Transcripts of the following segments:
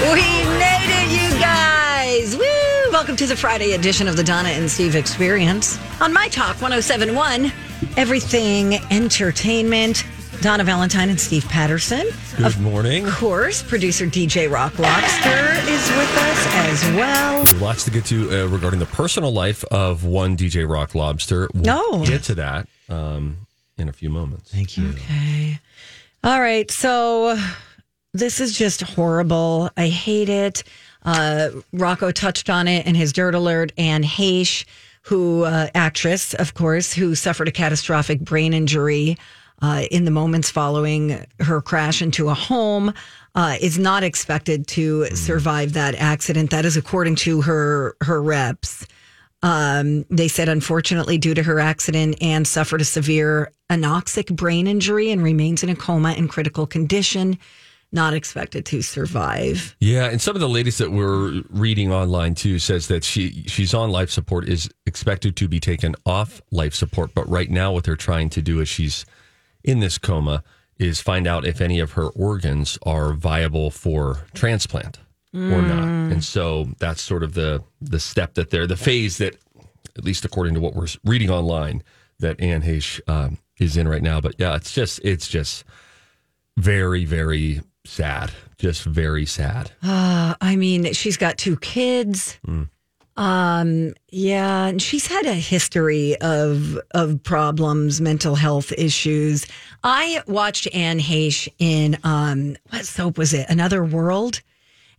We made it, you guys! Woo! Welcome to the Friday edition of the Donna and Steve Experience on My Talk 1071, Everything Entertainment. Donna Valentine and Steve Patterson. Good morning. Of course, producer DJ Rock Lobster is with us as well. Lots to get to uh, regarding the personal life of one DJ Rock Lobster. We'll No. get to that um, in a few moments. Thank you. Okay. All right. So this is just horrible. I hate it. Uh, Rocco touched on it in his dirt alert, Anne Heche, who uh, actress, of course, who suffered a catastrophic brain injury uh, in the moments following her crash into a home, uh, is not expected to survive that accident. That is according to her her reps. Um, they said, unfortunately, due to her accident, Anne suffered a severe anoxic brain injury and remains in a coma in critical condition, not expected to survive. Yeah, and some of the latest that we're reading online too says that she she's on life support is expected to be taken off life support, but right now what they're trying to do is she's in this coma is find out if any of her organs are viable for transplant or not. And so that's sort of the the step that they're the phase that at least according to what we're reading online that Anne Heche um, is in right now. But yeah, it's just it's just very very sad, just very sad. Uh, I mean, she's got two kids. Um, yeah, and she's had a history of of problems, mental health issues. I watched Anne Heche in um, what soap was it? Another World,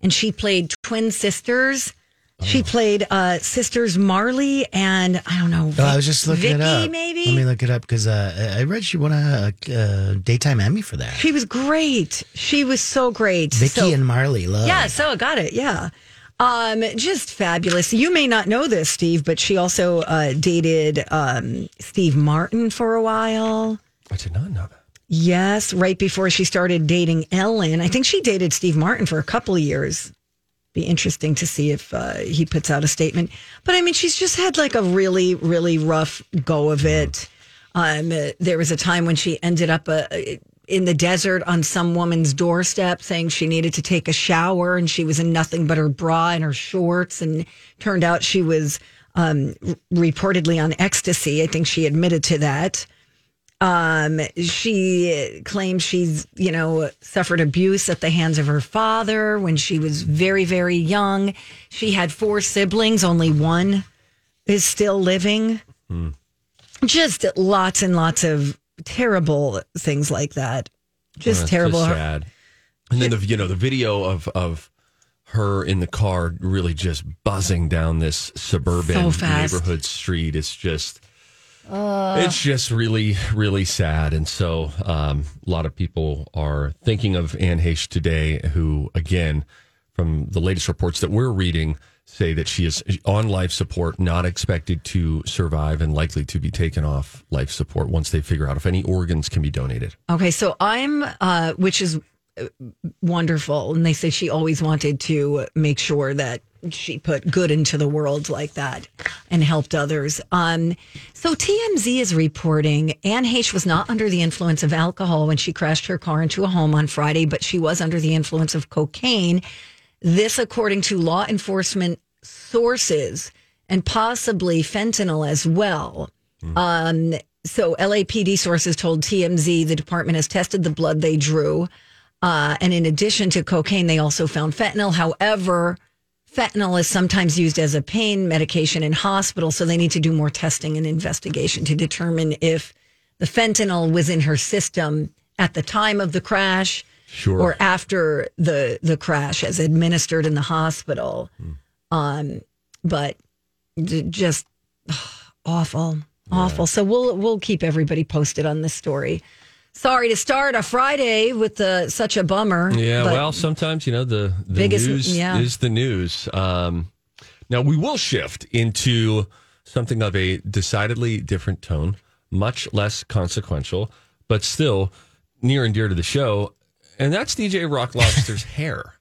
and she played twin sisters. She played uh, sisters Marley and I don't know. Oh, I was just looking Vicky, it up. maybe. Let me look it up because uh, I read she won a, a daytime Emmy for that. She was great. She was so great. Vicky So- and Marley Love. Yeah, so I got it. Yeah. Um, just fabulous. You may not know this, Steve, but she also uh, dated um, Steve Martin for a while. I did not know that. Yes, right before she started dating Ellen. I think she dated Steve Martin for a couple of years. Be interesting to see if uh, he puts out a statement. But I mean, she's just had like a really, really rough go of it. Um, uh, there was a time when she ended up uh, in the desert on some woman's doorstep saying she needed to take a shower and she was in nothing but her bra and her shorts. And turned out she was um, reportedly on ecstasy. I think she admitted to that. Um, she claims she's, you know, suffered abuse at the hands of her father when she was very, very young. She had four siblings, only one is still living. Just lots and lots of terrible things like that. Just Oh, terrible. sad. And then the you know the video of of her in the car really just buzzing down this suburban So neighborhood street. It's just it's just really really sad. And so um, a lot of people are thinking of Anne Heche today, who again, from the latest reports that we're reading. Say that she is on life support, not expected to survive, and likely to be taken off life support once they figure out if any organs can be donated. Okay, so I'm, uh, which is uh, wonderful, and they say she always wanted to make sure that she put good into the world like that and helped others. Um, so TMZ is reporting Anne Heche was not under the influence of alcohol when she crashed her car into a home on Friday, but she was under the influence of cocaine. This, according to law enforcement sources, and possibly fentanyl as well. Um, so LAPD sources told TMZ the department has tested the blood they drew. Uh, and in addition to cocaine, they also found fentanyl. However, fentanyl is sometimes used as a pain medication in hospitals, so they need to do more testing and investigation to determine if the fentanyl was in her system at the time of the crash Sure. or after the the crash as administered in the hospital. Hmm. Um, but just awful, awful. So we'll we'll keep everybody posted on this story. Sorry to start a Friday with uh, such a bummer. Yeah, well, sometimes you know the the Biggest- news yeah. is the news. Um, now we will shift into something of a decidedly different tone, much less consequential, but still near and dear to the show, and that's DJ Rock Lobster's hair.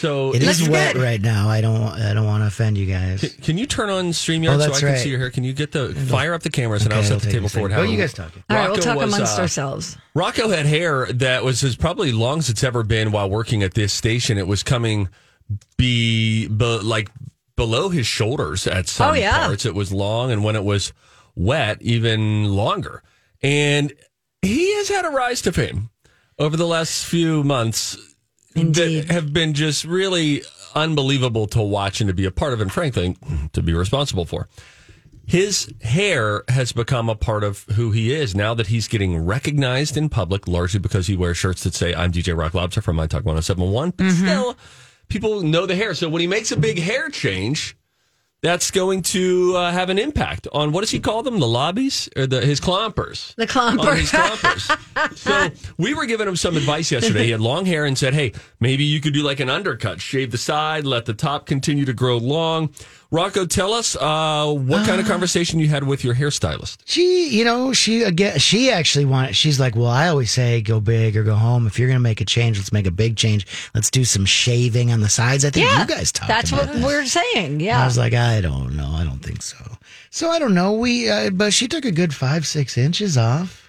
So It is wet good. right now. I don't. I don't want to offend you guys. Can you turn on StreamYard Oh, so I can right. see your hair? Can you get the fire up the cameras and I'll Okay, set the table a forward? how Oh, you guys talking. All right, we'll talk was, amongst uh, ourselves. Rocco had hair that was as probably long as it's ever been while working at this station. It was coming be, be like below his shoulders at some Oh, yeah. parts. It was long, and when it was wet, even longer. And he has had a rise to fame over the last few months Indeed. that have been just really unbelievable to watch and to be a part of, and frankly, to be responsible for. His hair has become a part of who he is now that he's getting recognized in public, largely because he wears shirts that say, I'm DJ Rock Lobster from My Talk 1071. But mm-hmm. still, people know the hair. So when he makes a big hair change, that's going to uh, have an impact on what does he call them? The lobbies or the his clompers? The on clomper. his clompers. so we were giving him some advice yesterday. He had long hair and said, "Hey, maybe you could do like an undercut, shave the side, let the top continue to grow long." Rocco, tell us uh, what kind of conversation you had with your hairstylist. She, you know, she again. She actually wanted. She's like, well, I always say go big or go home. If you're gonna make a change, let's make a big change. Let's do some shaving on the sides. I think yeah, you guys talked. that's about what this. we're saying. Yeah. I was like, I don't know. I don't think so. So I don't know. We, uh, but she took a good five, six inches off.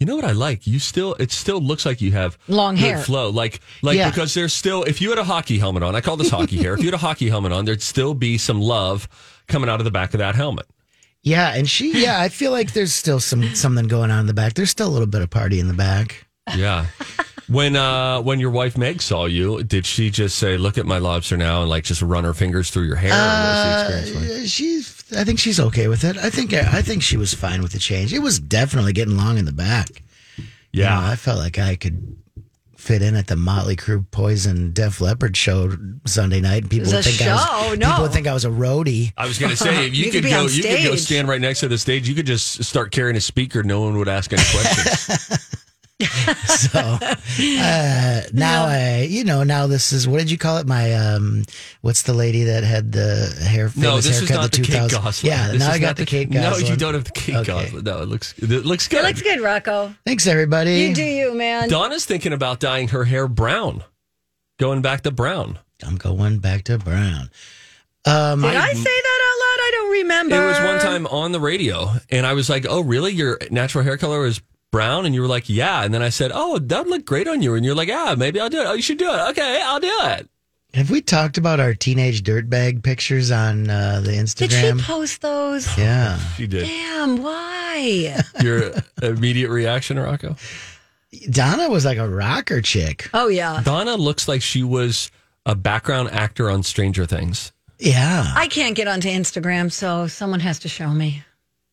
You know what I like? You still, it still looks like you have Long good hair. flow. Like, like Yeah. because there's still, if you had a hockey helmet on, I call this hockey hair. If you had a hockey helmet on, there'd still be some love coming out of the back of that helmet. Yeah, and she, yeah, I feel like there's still some something going on in the back. There's still a little bit of party in the back. Yeah. when uh when your wife Meg saw you, did she just say, "Look at my lobster now," and like just run her fingers through your hair? or what's the experience like? Uh, she's, I think she's okay with it. I think, I think she was fine with the change. It was definitely getting long in the back. You Yeah. know, I felt like I could fit in at the Motley Crue Poison Def Leppard show Sunday night, and people would was a think I was, No. people would think I was a roadie. I was going to say, if you, You could, could be go, on you could go stand right next to the stage. You could just start carrying a speaker. No one would ask any questions. So uh, now I, you know, now this is what did you call it? My um, what's the lady that had the hair? no, famous this is not the, Kate 2000 Gosselin. Yeah, This now is I got not the, Kate No, you don't have the Kate Okay. Gosselin. No, it looks it looks good. it looks good, Rocco. Thanks, everybody. You do you, man. Donna's thinking about dyeing her hair brown, going back to brown. I'm going back to Brown. Um, Did I say that out loud? I don't remember. It was one time on the radio, and I was like, "Oh, really? Your natural hair color is brown?" And you were like, "Yeah." And then I said, "Oh, that would look great on you." And you're like, "Yeah, maybe I'll do it. Oh, you should do it. Okay, I'll do it." have we talked about our teenage dirtbag pictures on uh, the Instagram? Did she post those? yeah, She did. Damn, why? Your immediate reaction, Rocco? Donna was like a rocker chick. Oh yeah. Donna looks like she was a background actor on Stranger Things. Yeah, I can't get onto Instagram, so someone has to show me.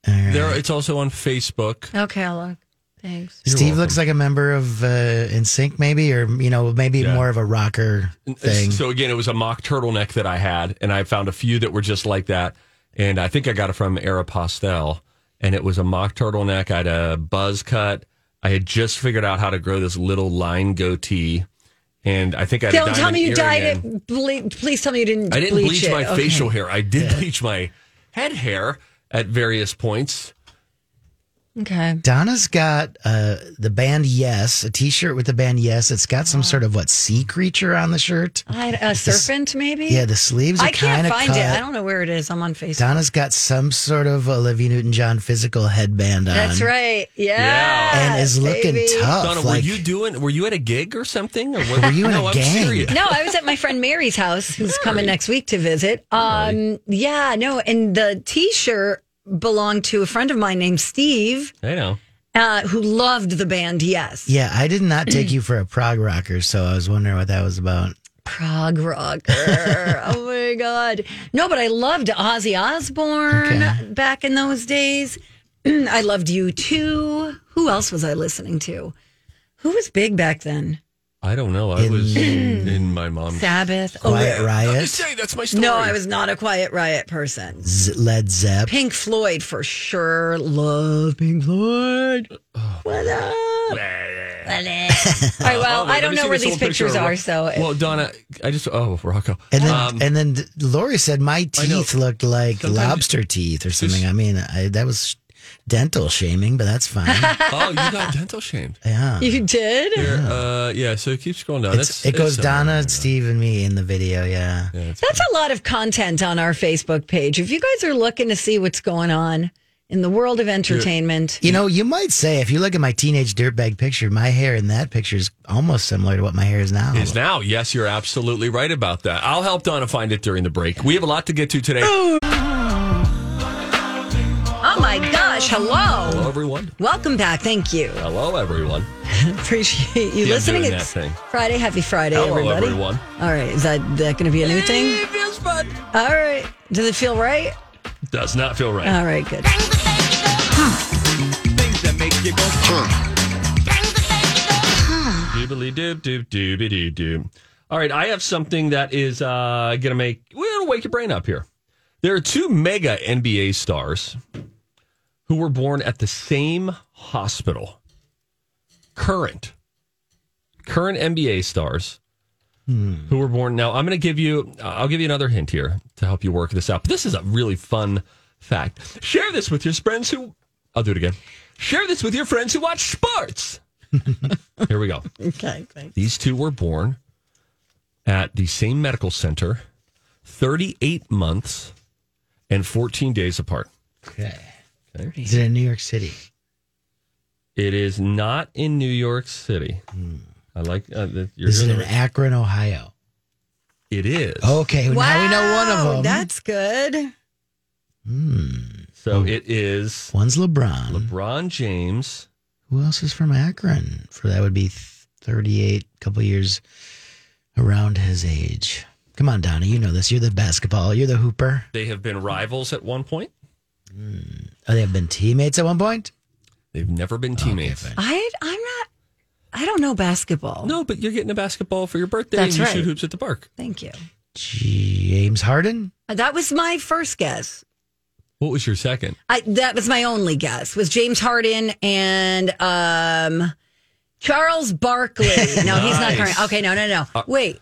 There, it's also on Facebook. Okay, I'll look. Thanks. Steve looks like a member of uh, NSYNC, maybe, or you know, maybe Yeah. more of a rocker thing. So again, it was a mock turtleneck that I had, and I found a few that were just like that. And I think I got it from Aeropostale, and it was a mock turtleneck. I had a buzz cut. I had just figured out how to grow this little line goatee, and I think I had a Don't tell me you dyed it. Ble- please tell me you didn't. I didn't bleach, it. my Okay. facial hair. I did bleach my head hair at various points. Okay. Donna's got uh, the band Yes, a T-shirt with the band Yes. It's got some sort of what sea creature on the shirt. I, a serpent, maybe. Yeah, the sleeves are I can't kind of find cut. it. I don't know where it is. I'm on Facebook. Donna's got some sort of Olivia Newton-John physical headband on. That's right. Yeah. and is looking baby. tough. Donna, like, were you doing? Were you at a gig or something? Or what- Were you in no, a I'm gang? serious. No, I was at my friend Mary's house, who's coming next week to visit. Um, yeah, no, and the T-shirt belonged to a friend of mine named Steve, I know. uh, who loved the band. Yes. Yeah, I did not take you for a prog rocker, so I was wondering what that was about. prog rocker. oh my god! No, but I loved Ozzy Osbourne Okay. back in those days. I loved you too. Who else was I listening to? Who was big back then? I don't know. I was in my mom's. Sabbath. Oh, Quiet I Riot, say that's my story. no, I was not a Quiet Riot person. Z- Led Zepp. Pink Floyd for sure. Love Pink Floyd. What up? All right. Well, Oh, wait, I don't know where these old picture pictures Ro- are. So well, Donna, I just oh Rocco, And then, Um, and then Lori said my teeth looked like Sometimes- lobster teeth or something. I mean, I, that was dental shaming, but that's fine. oh, you got dental shamed. yeah. you did. Here, uh, yeah. So it keeps going down. It's, That's- it goes it's somewhere Donna, in there. Steve, and me in the video. Yeah. Yeah, it's That's a lot of content on our Facebook page. If you guys are looking to see what's going on in the world of entertainment, You know, you might say if you look at my teenage dirtbag picture, my hair in that picture is almost similar to what my hair is now. is now. Yes, you're absolutely right about that. I'll help Donna find it during the break. We have a lot to get to today. my gosh, hello. Hello, everyone. Welcome back. Thank you. Hello, everyone. Appreciate you Yeah, listening. doing that It's thing. Friday. Happy Friday, Hello, everybody. everyone. All right. Is that, that going to be a new thing? It feels fun. All right. Does it feel right? Does not feel right. All right, good. Things that make you go. Doobly doob doob dooby doo doo. All right, I have something that is uh, going to make we're going to wake your brain up here. There are two mega NBA stars who were born at the same hospital. Current, current NBA stars who were born. Now, I'm going to give you. uh, I'll give you another hint here to help you work this out. But this is a really fun fact. Share this with your friends who. I'll do it again. Share this with your friends who watch sports. Here we go. Okay. Thanks. These two were born at the same medical center, 38 months and 14 days apart. Okay. Is it in New York City? It is not in New York City. I like uh, that you're Is it in it. Akron, Ohio? It is. Okay, well, now we know one of them. That's good. So it is One's LeBron. LeBron James. Who else is from Akron? For that would be 38, couple years around his age. Come on, Donnie, you know this. You're the basketball. You're the hooper. They have been rivals at one point. Oh, they have been teammates at one point. They've never been teammates. fine. I I'm not. I don't know basketball. no, but you're getting a basketball for your birthday That's and you right. shoot hoops at the park. Thank you. James Harden. That was my first guess. What was your second? I that was my only guess was James Harden and um Charles Barkley. No, he's not current. Okay, no, no, no. Wait,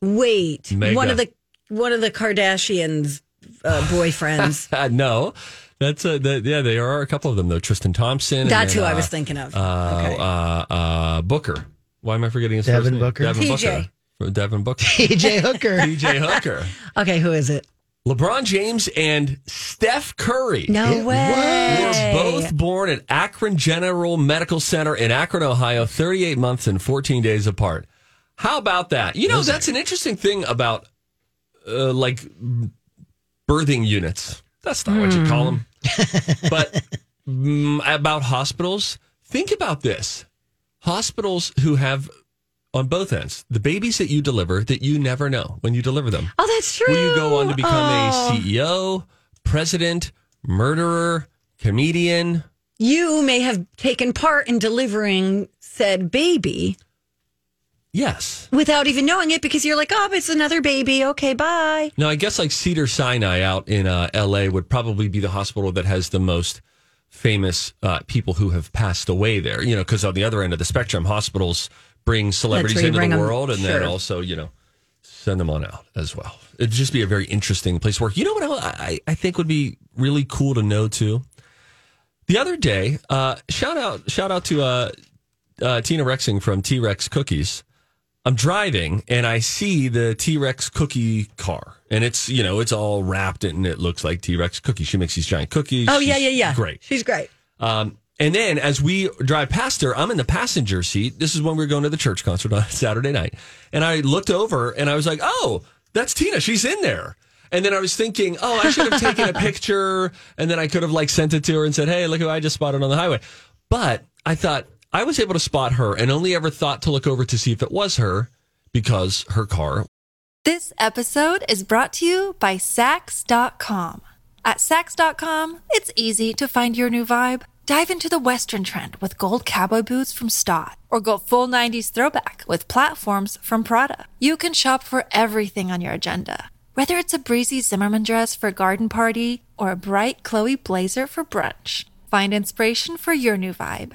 wait. Mega. One of the one of the Kardashians' uh, boyfriends. Uh, no, that's a, the, yeah. There are a couple of them though. Tristan Thompson. That's then, who I uh, was thinking of. Uh, okay. uh, uh, Booker. Why am I forgetting his Devin first name? Booker? Devin TJ. Booker. From Devin Booker. TJ Hooker. DJ Hooker. okay, who is it? LeBron James and Steph Curry. No It way. Were both born at Akron General Medical Center in Akron, Ohio, 38 months and 14 days apart. How about that? You know, that's an interesting thing about uh, like birthing units. That's not what you call them. but mm, about hospitals, think about this. Hospitals who have on both ends the babies that you deliver that you never know when you deliver them. Oh, that's true. Will you go on to become Oh. a CEO, president, murderer, comedian? You may have taken part in delivering said baby Yes. without even knowing it because you're like, oh, it's another baby. Okay, bye. Now, I guess like Cedars-Sinai out in uh, LA would probably be the hospital that has the most famous uh, people who have passed away there. You know, because on the other end of the spectrum, hospitals bring celebrities into bring the world and then also, you know, send them on out as well. It'd just be a very interesting place to work. You know what I, I, I think would be really cool to know too? The other day, uh, shout out shout out to uh, uh, Tina Rexing from T Rex Cookies. I'm driving and I see the T Rex cookie car, and it's you know it's all wrapped and it looks like T Rex cookies. She makes these giant cookies. Oh, yeah, She's yeah, yeah. great. She's great. Um, and then as we drive past her, I'm in the passenger seat. This is when we were going to the church concert on Saturday night. And I looked over and I was like, oh, that's Tina. She's in there. And then I was thinking, oh, I should have taken a picture. And then I could have like sent it to her and said, hey, look who I just spotted on the highway. But I thought I was able to spot her and only ever thought to look over to see if it was her because her car This episode is brought to you by Saks.com. At Saks.com, it's easy to find your new vibe. Dive into the Western trend with gold cowboy boots from Staud, or go full 90s throwback with platforms from Prada. You can shop for everything on your agenda, whether it's a breezy Zimmermann dress for a garden party or a bright Chloe blazer for brunch. Find inspiration for your new vibe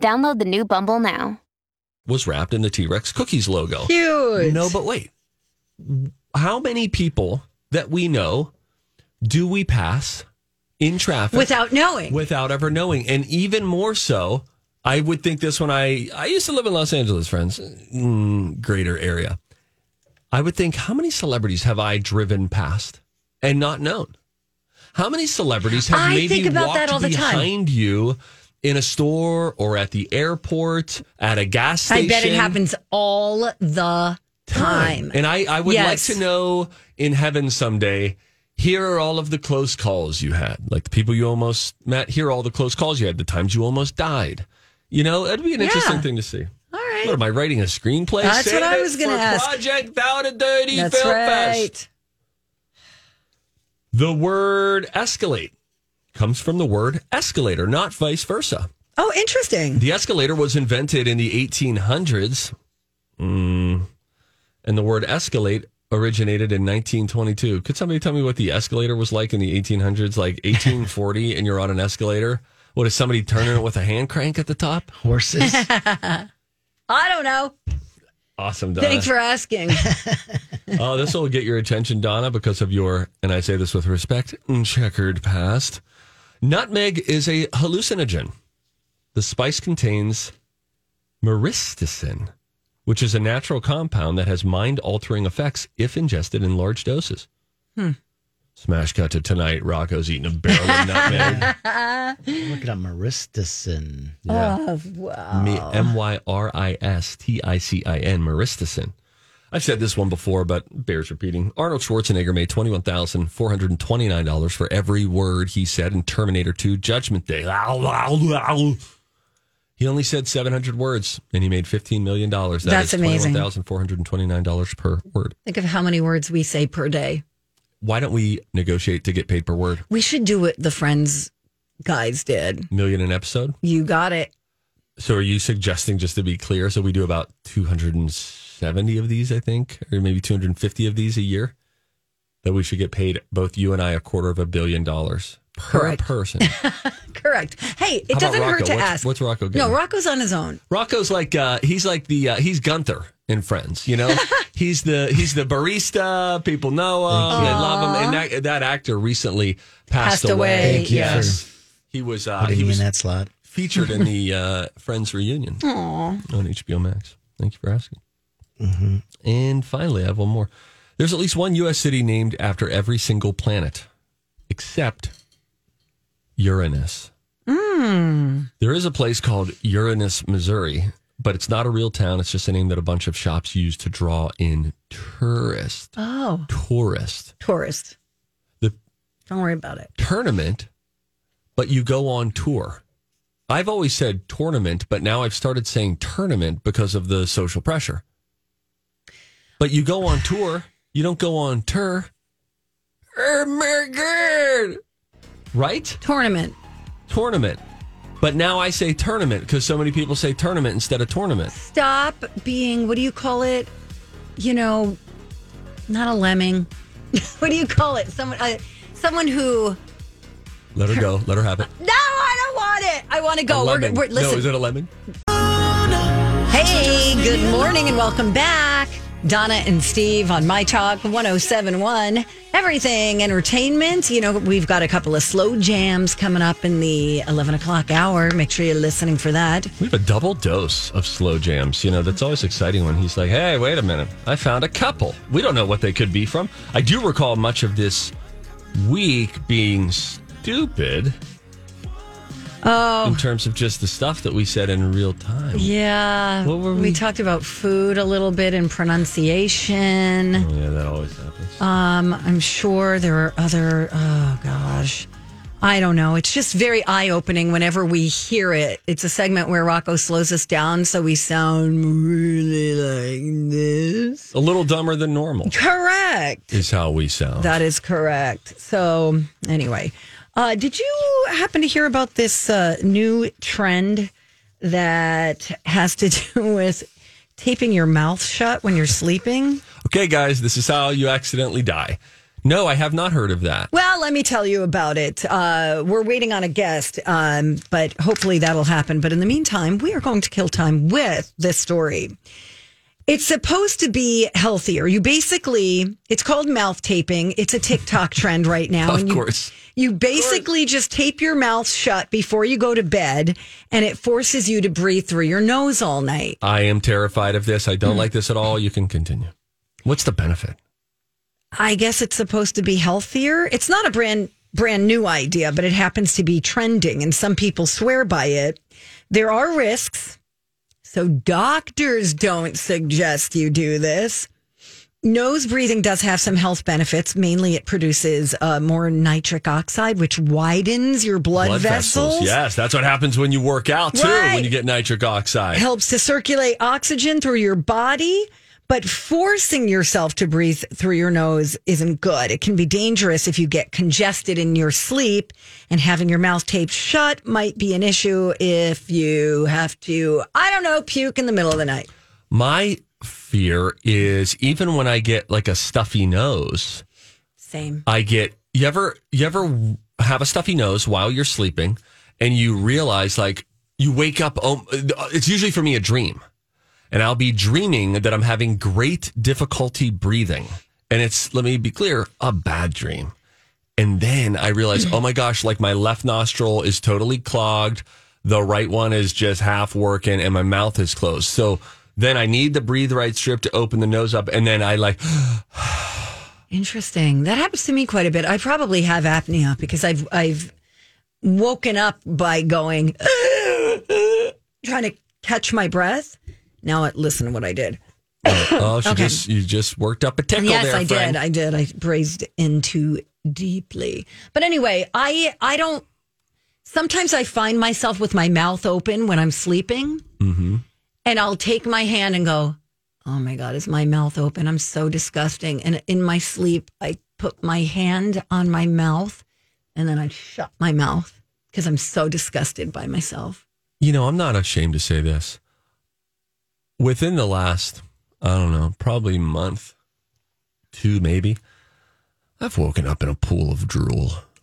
Download the new Bumble now. was wrapped in the T Rex cookies logo. Huge. No, but wait. How many people that we know do we pass in traffic Without knowing. without ever knowing? And even more so, I would think this when I I used to live in Los Angeles, friends, mm, greater area. I would think how many celebrities have I driven past and not known? How many celebrities have I maybe think about walked that all the time. behind you in a store or at the airport, at a gas station? I bet it happens all the time. And I, I would Yes. like to know in heaven someday, here are all of the close calls you had. Like the people you almost met, here are all the close calls you had, the times you almost died. You know, it'd be an interesting thing to see. All right. What am I writing a screenplay? That's Save what I was gonna for ask. Project Down a Dirty That's Film right. Fest. The word escalate comes from the word escalator, not vice versa. Oh, interesting. The escalator was invented in the 1800s. Mm. And the word escalate originated in 1922. Could somebody tell me what the escalator was like in the 1800s? Like 1840 and you're on an escalator? What is somebody turning it with a hand crank at the top? Horses. I don't know. Awesome, Donna. Thanks for asking. oh, this will get your attention, Donna, because of your, and I say this with respect, checkered past. Nutmeg is a hallucinogen. The spice contains myristicin, which is a natural compound that has mind altering effects if ingested in large doses. Hmm. Smash cut to tonight. Rocco's eating a barrel of nutmeg. Look at Myristicin. Oh, yeah. wow. M Y R I S T I C I N, Myristicin. I've said this one before, but bears repeating. Arnold Schwarzenegger made $21,429 for every word he said in Terminator 2 Judgment Day. He only said 700 words and he made $15 million. That That's is amazing. $21,429 per word. Think of how many words we say per day. Why don't we negotiate to get paid per word? We should do what the Friends guys did. Million an episode? You got it. So are you suggesting, just to be clear, so we do about 270 of these, I think, or maybe 250 of these a year, that we should get paid, both you and I, a quarter of a billion dollars per Correct. person. Correct. Hey, it How doesn't hurt to What's- ask. what's Rocco No. Rocco's on his own. Rocco's like, uh, he's like the, uh, he's Gunther in Friends, you know? he's the, he's the barista. People know him. They love him. And that, that actor recently passed, Passed away, Thank you Yes. He was, uh, Putting he me was in that slot. featured in the uh, Friends reunion on HBO Max. Thank you for asking. Mm-hmm. And finally, I have one more. There's at least one U.S. city named after every single planet, except Uranus. Hmm. There is a place called Uranus, Missouri, but it's not a real town. It's just a name that a bunch of shops use to draw in tourists. Oh, Tourist. tourist. The Don't worry about it. tournament, but you go on tour. I've always said tournament, but now I've started saying tournament because of the social pressure. But you go on tour, you don't go on tour. Oh my God. Right? Tournament. Tournament. But now I say tournament because so many people say tournament instead of tournament. Stop being, what do you call it? You know, not a lemming. what do you call it? Someone, uh, someone who. Let her go. Let her have it. No, I don't want it. I want to A go. We're, we're, listen. No, is it a lemon? Hey, good morning and welcome back. Donna and Steve on My Talk 1071. Everything entertainment. You know, we've got a couple of slow jams coming up in the 11 o'clock hour. Make sure you're listening for that. We have a double dose of slow jams. You know, that's always exciting when he's like, hey, wait a minute. I found a couple. We don't know what they could be from. I do recall much of this week being stupid. Oh. In terms of just the stuff that we said in real time. Yeah. What were we? we- talked about food a little bit and pronunciation. Oh, yeah, that always happens. Um, I'm sure there are other, oh gosh. I don't know. It's just very eye opening whenever we hear it. It's a segment where Rocco slows us down so we sound really like this. a little dumber than normal Correct. is how we sound. That is correct. So, anyway, uh, did you happen to hear about this uh, new trend that has to do with taping your mouth shut when you're sleeping? okay, guys, this is how you accidentally die. No, I have not heard of that. Well, let me tell you about it. Uh, we're waiting on a guest, um, but hopefully that'll happen. But in the meantime, we are going to kill time with this story. It's supposed to be healthier. You basically, it's called mouth taping. It's a TikTok trend right now. Of and you, course. You basically just tape your mouth shut before you go to bed, and it forces you to breathe through your nose all night. I am terrified of this. I don't like this at all. You can continue. What's the benefit? I guess it's supposed to be healthier. It's not a brand brand new idea, but it happens to be trending and some people swear by it. There are risks. So doctors don't suggest you do this. Nose breathing does have some health benefits. Mainly it produces uh, more nitric oxide, which widens your blood, vessels. Yes, that's what happens when you work out too, Right. when you get nitric oxide. It helps to circulate oxygen through your body, but forcing yourself to breathe through your nose isn't good. It can be dangerous if you get congested in your sleep, and having your mouth taped shut might be an issue if you have to, I don't know, puke in the middle of the night. My fear is even when I get like a stuffy nose, Same. I get you ever you ever have a stuffy nose while you're sleeping and you realize like you wake up oh, it's usually for me a dream. And I'll be dreaming that I'm having great difficulty breathing. And it's let me be clear, a bad dream. And then I realize, oh my gosh, like my left nostril is totally clogged. The right one is just half working and my mouth is closed. So then I need the breathe right strip to open the nose up. And then I like, Interesting. That happens to me quite a bit. I probably have apnea because I've I've woken up by going trying to catch my breath. Now listen to what I did. oh, she Okay. just, you just worked up a tickle yes, there, I friend. did. I did. I braised in too deeply. But anyway, I I don't. Sometimes I find myself with my mouth open when I'm sleeping, Mm-hmm. and I'll take my hand and go, "Oh my god, is my mouth open? I'm so disgusting." And in my sleep, I put my hand on my mouth, and then I shut my mouth because I'm so disgusted by myself. You know, I'm not ashamed to say this. Within the last, I don't know, probably month, two maybe, I've woken up in a pool of drool.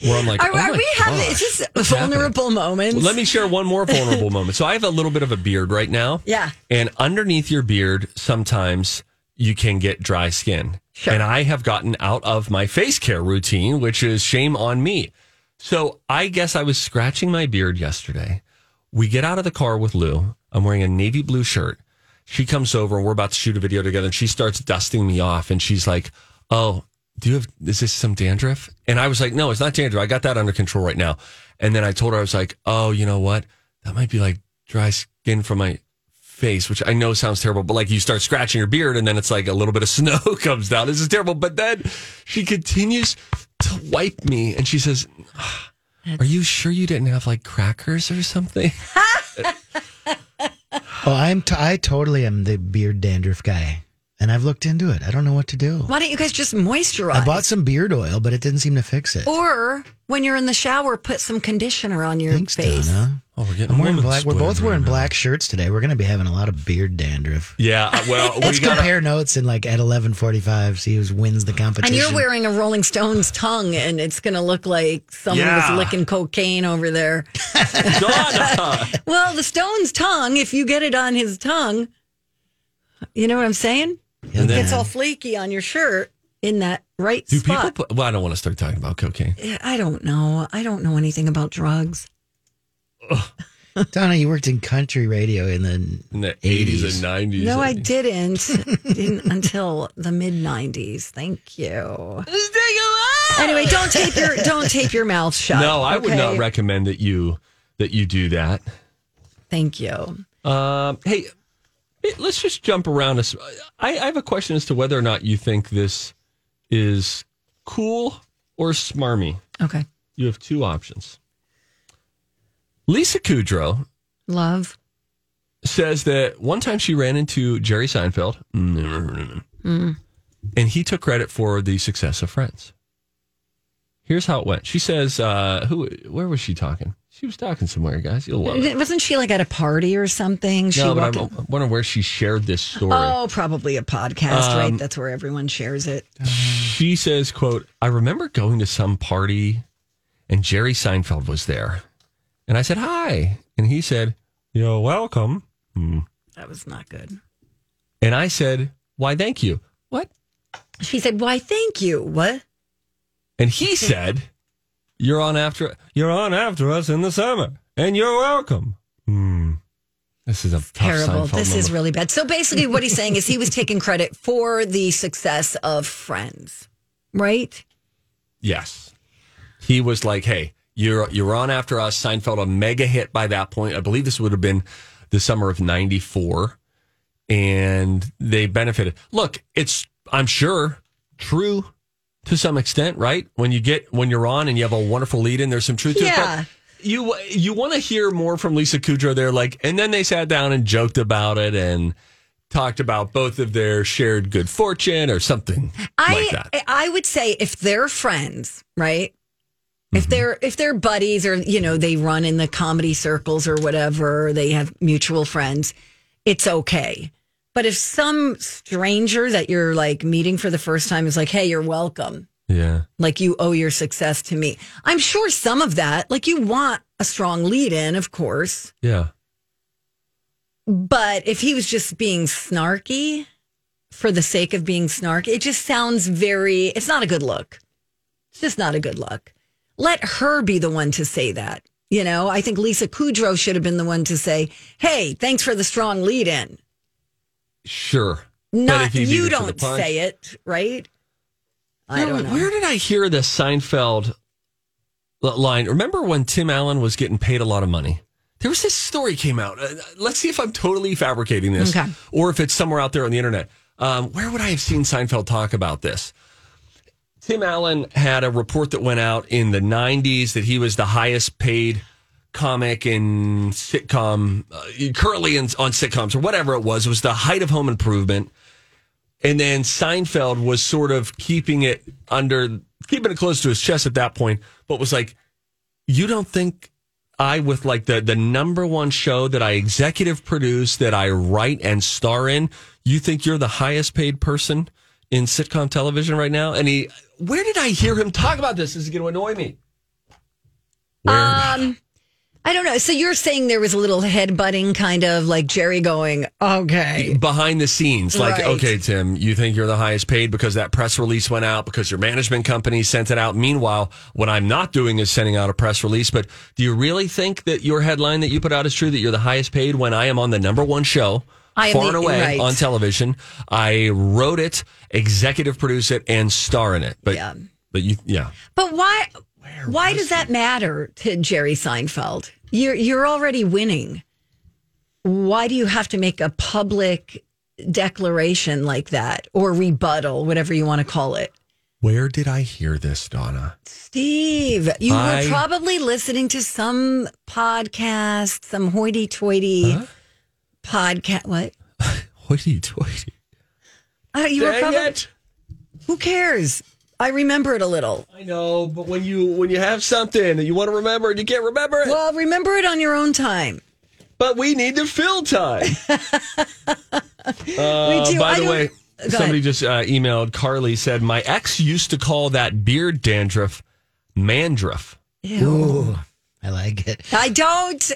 Where I'm like, Are, oh are we having? gosh, Is this what's happening? vulnerable moments? Well, let me share one more vulnerable moment. So I have a little bit of a beard right now. Yeah. And underneath your beard, sometimes you can get dry skin. Sure. And I have gotten out of my face care routine, which is shame on me. So I guess I was scratching my beard yesterday. We get out of the car with Lou. I'm wearing a navy blue shirt. She comes over and we're about to shoot a video together and she starts dusting me off and she's like, Oh, do you have, is this some dandruff? And I was like, No, it's not dandruff. I got that under control right now. And then I told her, I was like, Oh, you know what? That might be like dry skin from my face, which I know sounds terrible, but like you start scratching your beard and then it's like a little bit of snow comes down. This is terrible. But then she continues to wipe me and she says, Are you sure you didn't have like crackers or something? Oh, I'm t- I totally am the beard dandruff guy, and I've looked into it. I don't know what to do. Why don't you guys just moisturize? I bought some beard oil, but it didn't seem to fix it. Or when you're in the shower, put some conditioner on your Thanks, face. Donna. Oh, we're getting I'm wearing black. We're both wearing right now. black shirts today. We're going to be having a lot of beard dandruff. Yeah. uh, Well, we Let's got compare notes in like at 11:45. See who wins the competition. And you're wearing a Rolling Stones tongue, and it's going to look like someone Yeah. was licking cocaine over there. Donna. Well, the Stones tongue, if you get it on his tongue, You know what I'm saying? Yeah, It gets all flaky on your shirt in that right Do spot. people? Put, well, I don't want to start talking about cocaine. I don't know. I don't know anything about drugs. Donna, you worked in country radio in the In the 80s. eighties and nineties. No, I didn't. didn't until the mid '90s. Thank you. Anyway, don't tape your don't tape your mouth shut. No, I would not recommend that you that you do that. Thank you. Um, hey, hey, let's just jump around. Us. I, I have a question as to whether or not you think this is cool or smarmy. Okay. You have two options. Lisa Kudrow Love. says that one time she ran into Jerry Seinfeld, and he took credit for the success of Friends. Here's how it went. She says, uh, "Who? Where was she talking? She was talking somewhere, guys. You'll love it." Wasn't she like at a party or something? She No, but walked I'm wondering where she shared this story. Oh, probably a podcast, Um, right? That's where everyone shares it. She says, "quote I remember going to some party, and Jerry Seinfeld was there, and I said hi, and he said, "You're welcome," That was not good. and I said, "Why, thank you." What? She said, "Why, thank you." What? And he said, "You're on after you're on after us in the summer, and you're welcome." Hmm. This is a Terrible. This is really bad. So basically, what he's saying is he was taking credit for the success of Friends, right? Yes. He was like, "Hey, you're you're on after us." Seinfeld a mega hit by that point. I believe this would have been the summer of '94, and they benefited. Look, it's I'm sure true to some extent, right? When you get when you're on and you have a wonderful lead in, there's some truth to it. But you you want to hear more from Lisa Kudrow there, like, and then they sat down and joked about it and talked about both of their shared good fortune or something I like that. I would say if they're friends, right? Mm-hmm. If they're if they're buddies or you know they run in the comedy circles or whatever, they have mutual friends, it's okay. But if some stranger that you're like meeting for the first time is like, "Hey, you're welcome," Yeah. like you owe your success to me, I'm sure some of that, like you want a strong lead in, of course. Yeah. But if he was just being snarky for the sake of being snarky, it just sounds very, it's not a good look. It's just not a good look. Let her be the one to say that. You know, I think Lisa Kudrow should have been the one to say, hey, thanks for the strong lead in. Sure. Not you it to the don't say it, right? I don't know. Where did I hear the Seinfeld line? Remember when Tim Allen was getting paid a lot of money? There was this story came out. Uh, let's see if I'm totally fabricating this, Okay. or if it's somewhere out there on the internet. Um, where would I have seen Seinfeld talk about this? Tim Allen had a report that went out in the 90s that he was the highest paid comic in sitcom, uh, currently in, on sitcoms or whatever it was. It was the height of home improvement. And then Seinfeld was sort of keeping it under, keeping it close to his chest at that point, but was like, you don't think I, with like the, the number one show that I executive produce, that I write and star in, you think you're the highest paid person in sitcom television right now? And he, where did I hear him talk about this? This is going to annoy me. Where? Um, I don't know. So you're saying there was a little headbutting, kind of like Jerry going, okay. behind the scenes like Right. okay tim you think you're the highest paid because that press release went out because your management company sent it out meanwhile what i'm not doing is sending out a press release but do you really think that your headline that you put out is true that you're the highest paid when i am on the number one show I far and away right. on television i wrote it executive produce it and star in it but Yeah. but you yeah But why? Why does that matter to Jerry Seinfeld? You're you're already winning. Why do you have to make a public declaration like that or rebuttal, whatever you want to call it? where did i hear this donna Steve, you I- were probably listening to some podcast, some hoity-toity podcast. What? hoity toity Uh, you were Dang probably. it. Who cares? I remember it a little. I know, but when you when you have something that you want to remember and you can't remember it, Well, remember it on your own time. but we need to fill time. we do. Uh, by I the way, Go somebody ahead. just uh, emailed Carly said my ex used to call that beard dandruff mandruff. Ew. Ooh, I like it. I don't.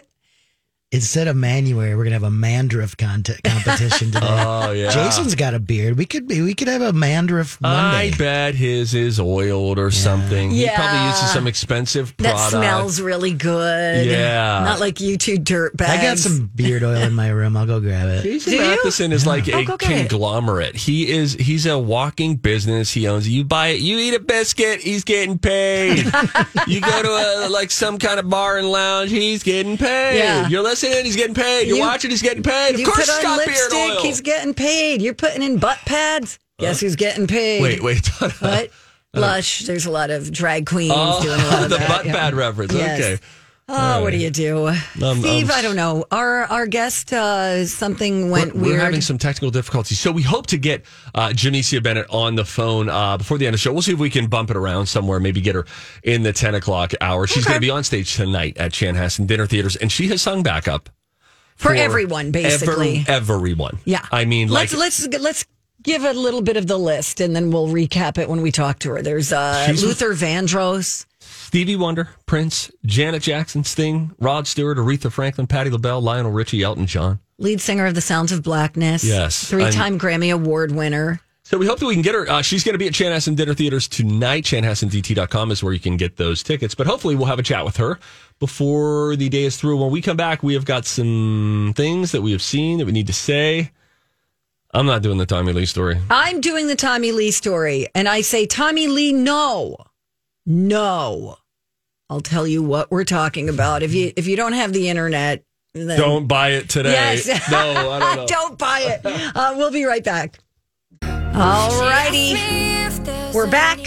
Instead of Manuary, we're gonna have a mandruff cont- competition today. Oh yeah. Jason's got a beard. We could be. We could have a mandruff Monday. I bet his is oiled or something. Yeah. He probably uses some expensive product. That product. smells really good. Yeah. Not like you two dirt bags. I got some beard oil in my room. I'll go grab it. Jason Do you? Matheson is like Oh, a go it. conglomerate. He is he's a walking business. He owns. You buy it, you eat a biscuit, he's getting paid. you go to a like some kind of bar and lounge, he's getting paid. Yeah. You're listening, he's getting paid. You're You- watching, he's getting paid. Of course he's got beard lipstick, oil. he's getting paid. You're putting in butt pads. Guess who's getting paid? wait, wait. What? Uh-huh. Lush. There's a lot of drag queens Oh, doing a lot of the that. butt yeah. pad reference. Yes. Okay. Oh, what do you do, Um, Steve? um, I don't know. Our our guest uh, something went we're, we're having some technical difficulties. So we hope to get uh, Jamecia Bennett on the phone uh, before the end of the show. We'll see if we can bump it around somewhere, maybe get her in the 10 o'clock hour. She's going to be on stage tonight at Chanhassen Dinner Theaters, and she has sung backup for, everyone, basically. Every, everyone. yeah. I mean, like, let's let's let's give a little bit of the list, and then we'll recap it when we talk to her. There's uh, Luther Vandross. Stevie Wonder, Prince, Janet Jackson, Sting, Rod Stewart, Aretha Franklin, Patti LaBelle, Lionel Richie, Elton John. lead singer of the Sounds of Blackness. Yes, Three-time Grammy Award winner. So we hope that we can get her. Uh, she's going to be at Chanhassen Dinner Theaters tonight. ChanhassenDT.com is where you can get those tickets. But hopefully we'll have a chat with her before the day is through. When we come back, we have got some things that we have seen that we need to say. I'm not doing the Tommy Lee story. I'm doing the Tommy Lee story, and I say, Tommy Lee, no, no. I'll tell you what we're talking about. If you if you don't have the internet, then Don't buy it today. Yes. No, I don't know. Don't buy it. Uh, we'll be right back. All righty. We're back.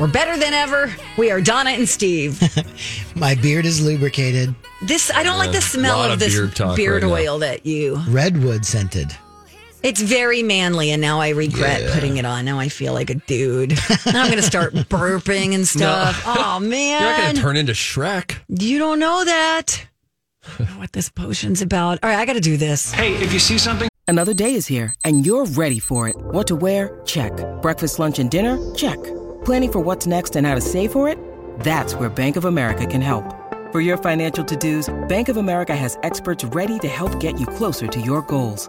We're better than ever. We are Donna and Steve. My beard is lubricated, This I don't like the smell of of this beard beard right now. oil that you. redwood scented. It's very manly, and now I regret putting it on. Now I feel like a dude. now I'm going to start burping and stuff. Oh man, You're not going to turn into Shrek. you don't know that. I don't know what this potion's about. All right, I got to do this. Hey, if you see something, Another day is here, and you're ready for it. What to wear? Check. Breakfast, lunch, and dinner? Check. Planning for what's next and how to save for it? That's where Bank of America can help. For your financial to dos, Bank of America has experts ready to help get you closer to your goals.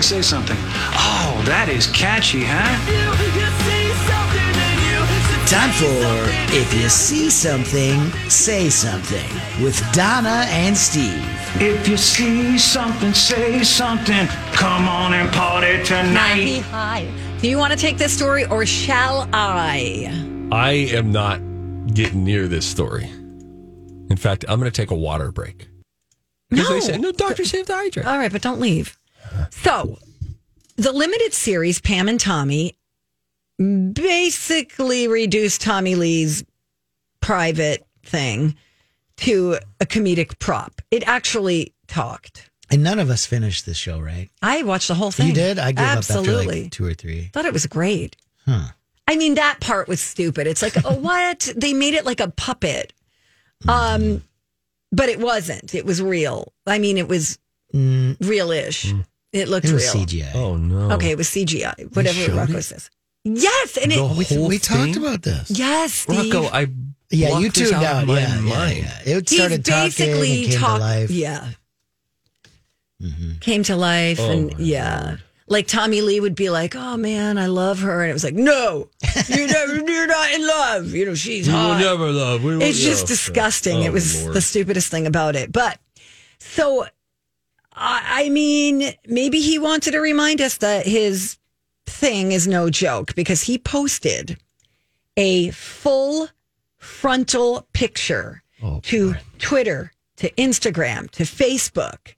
Say something. Oh, that is catchy, huh? Time for If You See Something, Say Something with Donna and Steve. If you see something, say something. Come on and party tonight. Hi. Do you want to take this story or shall I? I am not getting near this story. In fact, I'm going to take a water break. No. they say, no, doctor saved the hydrant. All right, but don't leave. So, the limited series, Pam and Tommy, basically reduced Tommy Lee's private thing to a comedic prop. It actually talked. And none of us finished the show, right? I watched the whole thing. You did? I gave Absolutely. up after like two or three. Thought it was great. Huh. I mean, that part was stupid. It's like, oh, what? They made it like a puppet. Um, but it wasn't. It was real. I mean, it was Mm, real-ish. It looked it was real. CGI. Oh, no. Okay, it was CGI. Whatever showed Rocco it? says. Yes, and The it. we, whole we thing? talked about this. Yes, Steve. Rocco, I Yeah, blocked you tuned out out. my Yeah, yeah, mind. yeah. It He's started talking basically and came talk- to life. Yeah, mm-hmm. came to life, Oh, and my yeah. Like Tommy Lee would be like, "Oh man, I love her," and it was like, "No, you're never, you're not in love." You know, she's We will never love. We will it's just never- disgusting. Oh, it was Lord. the stupidest thing about it. But so, I, mean, maybe he wanted to remind us that his thing is no joke because he posted a full frontal picture Oh, to. Twitter to Instagram to Facebook.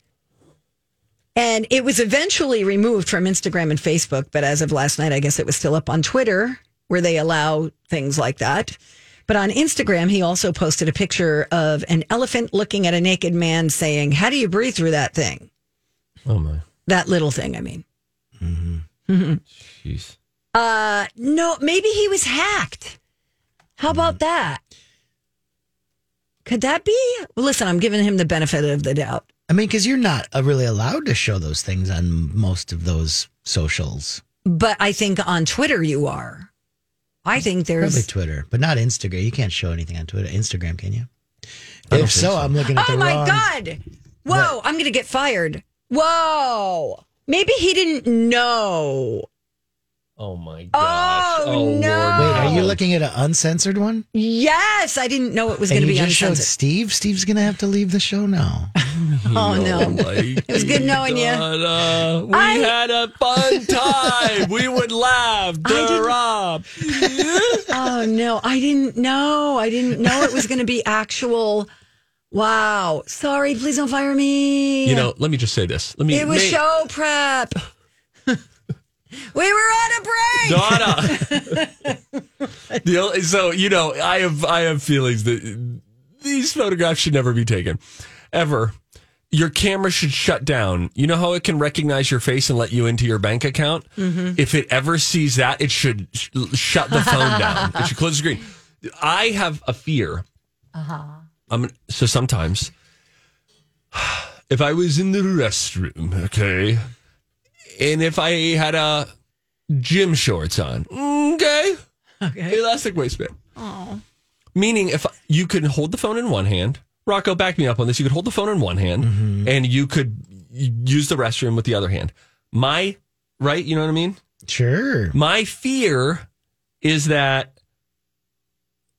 And it was eventually removed from Instagram and Facebook, but as of last night, I guess it was still up on Twitter where they allow things like that. But on Instagram, he also posted a picture of an elephant looking at a naked man saying, How do you breathe through that thing? Oh my. That little thing, I mean. Jeez. Uh, no, maybe he was hacked. How about that? Could that be? Well, listen, I'm giving him the benefit of the doubt. I mean, because you're not uh, really allowed to show those things on most of those socials. But I think on Twitter you are. I think there's Probably there's. Twitter, but not Instagram. You can't show anything on Twitter. Instagram, can you? If so, so. I'm looking at Oh the my wrong. God. Whoa, I'm going to get fired. Whoa. Maybe he didn't know. Oh my gosh. Oh, oh no. Wait, are you looking at an uncensored one? Yes, I didn't know it was going to you be just showed uncensored. Steve. Steve's going to have to leave the show now. Oh, no. it was good knowing you. we I- had a fun time. we would laugh. didn't- Rob. Oh no, I didn't know. I didn't know it was going to be actual. Wow. Sorry, please don't fire me. You know, let me just say this. Let me. it was may- show prep. we were on a break. Donna. The only- so you know, I have I have feelings that these photographs should never be taken, ever. Your camera should shut down. You know how it can recognize your face and let you into your bank account. Mm-hmm. If it ever sees that, it should sh- shut the phone down. It should close the screen. I have a fear. Uh-huh. I'm so sometimes, if I was in the restroom, okay, and if I had a gym shorts on, okay, Okay. elastic waistband. Meaning, if you could hold the phone in one hand, Rocco, back me up on this. You could hold the phone in one hand, mm-hmm. and you could use the restroom with the other hand. My right, you know what I mean. Sure. My fear is that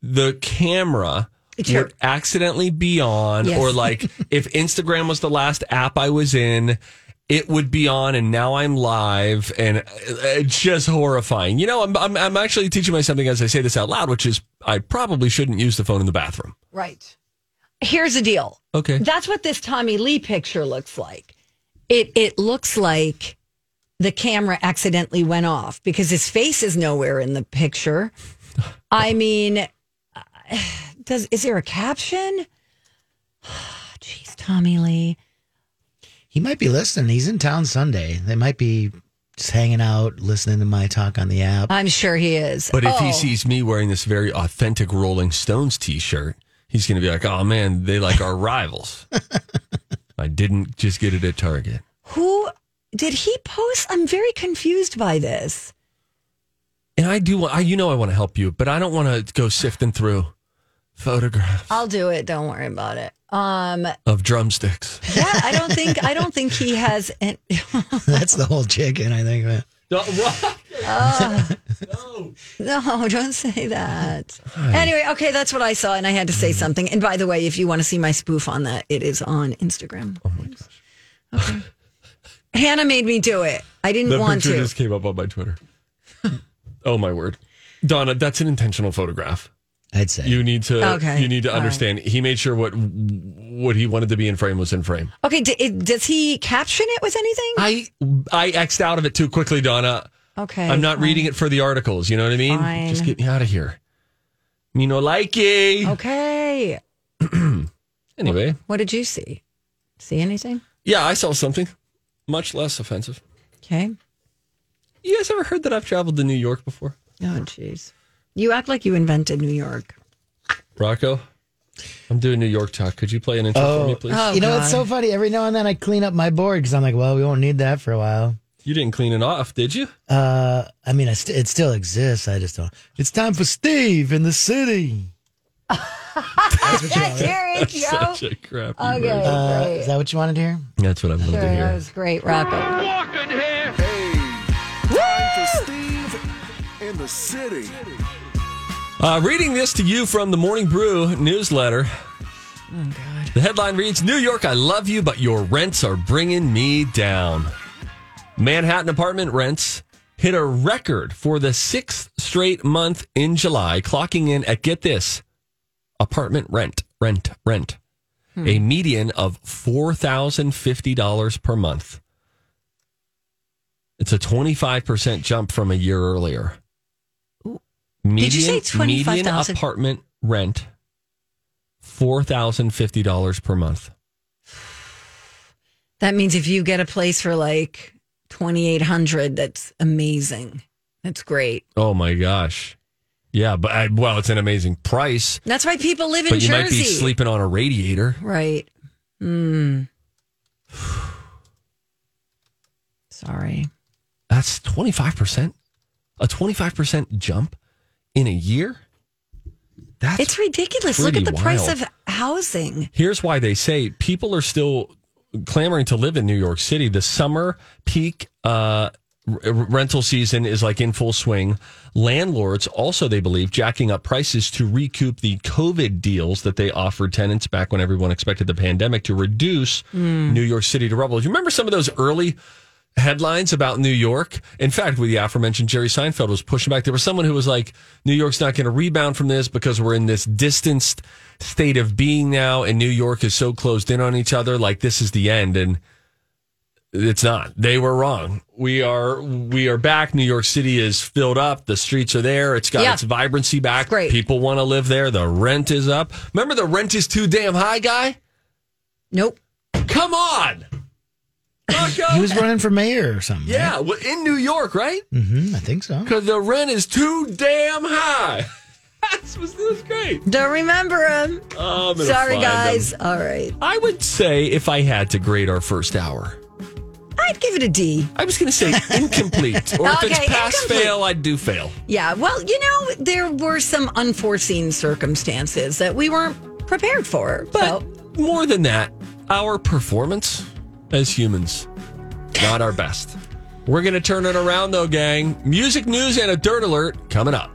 the camera Sure. would accidentally be on, Yes. or like if Instagram was the last app I was in, it would be on, and now I'm live, and uh, it's just horrifying. You know, I'm I'm, I'm actually teaching myself something as I say this out loud, which is I probably shouldn't use the phone in the bathroom. Right. Here's the deal. Okay. That's what this Tommy Lee picture looks like. It it looks like the camera accidentally went off because his face is nowhere in the picture. I mean, uh, does is there a caption? Jeez, Tommy Lee. He might be listening. He's in town Sunday. They might be just hanging out, listening to my talk on the app. I'm sure he is. But if Oh, he sees me wearing this very authentic Rolling Stones T-shirt, he's going to be like, "Oh man, they like our rivals." I didn't just get it at Target. who did he post? I'm very confused by this. And I do want, I, you know, I want to help you, but I don't want to go sifting through photographs I'll do it. Don't worry about it. Um, of drumsticks. yeah, I don't think I don't think he has. An, That's the whole chicken, I think. man. No, oh. no, don't say that. Anyway, okay, that's what I saw, and I had to say mm. something. And by the way, if you want to see my spoof on that, it is on Instagram. Oh my gosh. Okay. Hannah made me do it. I didn't The want picture to. just came up on my Twitter. oh my word, Donna, that's an intentional photograph. I'd say. You need to, Okay. you need to All right. understand. He made sure what what he wanted to be in frame was in frame. Okay, d- it, does he caption it with anything? I I xed out of it too quickly, Donna. Okay, I'm not fine. reading it for the articles. You know what I mean? Fine. Just get me out of here. Me no likey. Okay. Anyway, What did you see? See anything? yeah, I saw something much less offensive. Okay. You guys ever heard that I've traveled to New York before? Oh, jeez. You act like you invented New York. Rocco, I'm doing New York talk. Could you play an intro for oh. me, please? Oh, you know, it's so funny. Every now and then I clean up my board because I'm like, well, we won't need that for a while. You didn't clean it off, did you? Uh, I mean, I st- it still exists. I just don't. It's time for Steve in the city. Let's hear it, Joe. Such a crappy Okay. version. Uh, Great. is that what you wanted to hear? That's what I wanted Sure, to that hear. was great, Rocco. Walking here. Time for Steve in the city. Uh, reading this to you from the Morning Brew newsletter. Oh, God. The headline reads New York, I love you, but your rents are bringing me down. Manhattan apartment rents hit a record for the sixth straight month in July, clocking in at get this apartment rent, rent, rent hmm. a median of $4,050 per month. It's a 25% jump from a year earlier. Median, Did you say median 25,000? apartment rent, $4,050 per month. That means if you get a place for like twenty eight hundred, that's amazing. That's great. Oh my gosh. Yeah, but I, well, it's an amazing price, That's why people live in but you Jersey. might be sleeping on a radiator. Right. Mm. Sorry. That's 25%. A 25% jump in a year? That's It's ridiculous. Look at the price of housing. Here's why they say people are still clamoring to live in New York City. The summer peak uh, r- rental season is like in full swing. Landlords also, they believe, jacking up prices to recoup the COVID deals that they offered tenants back when everyone expected the pandemic to reduce New York City to rubble. Do You remember some of those early headlines about New York. In fact, with the aforementioned Jerry Seinfeld was pushing back. There was someone who was like, New York's not going to rebound from this because we're in this distanced state of being now, and New York is so closed in on each other. Like this is the end. And it's not. They were wrong. We are we are back. New York City is filled up. The streets are there. It's got Yeah. its vibrancy back. Great. People want to live there. The rent is up. Remember the rent is too damn high guy? Nope. Come on. Rocco? He was running for mayor or something. yeah, well, in New York, right? hmm I think so. Because the rent is too damn high. That was, that was great. Don't remember him. Oh, Sorry, guys. them. All right. I would say if I had to grade our first hour, I'd give it a D. I was going to say incomplete. Or if it's pass incomplete. fail, I'd do fail. Yeah. Well, you know, there were some unforeseen circumstances that we weren't prepared for. But so, more than that, our performance as humans, not our best. We're going to turn it around though, gang. Music news and a dirt alert coming up.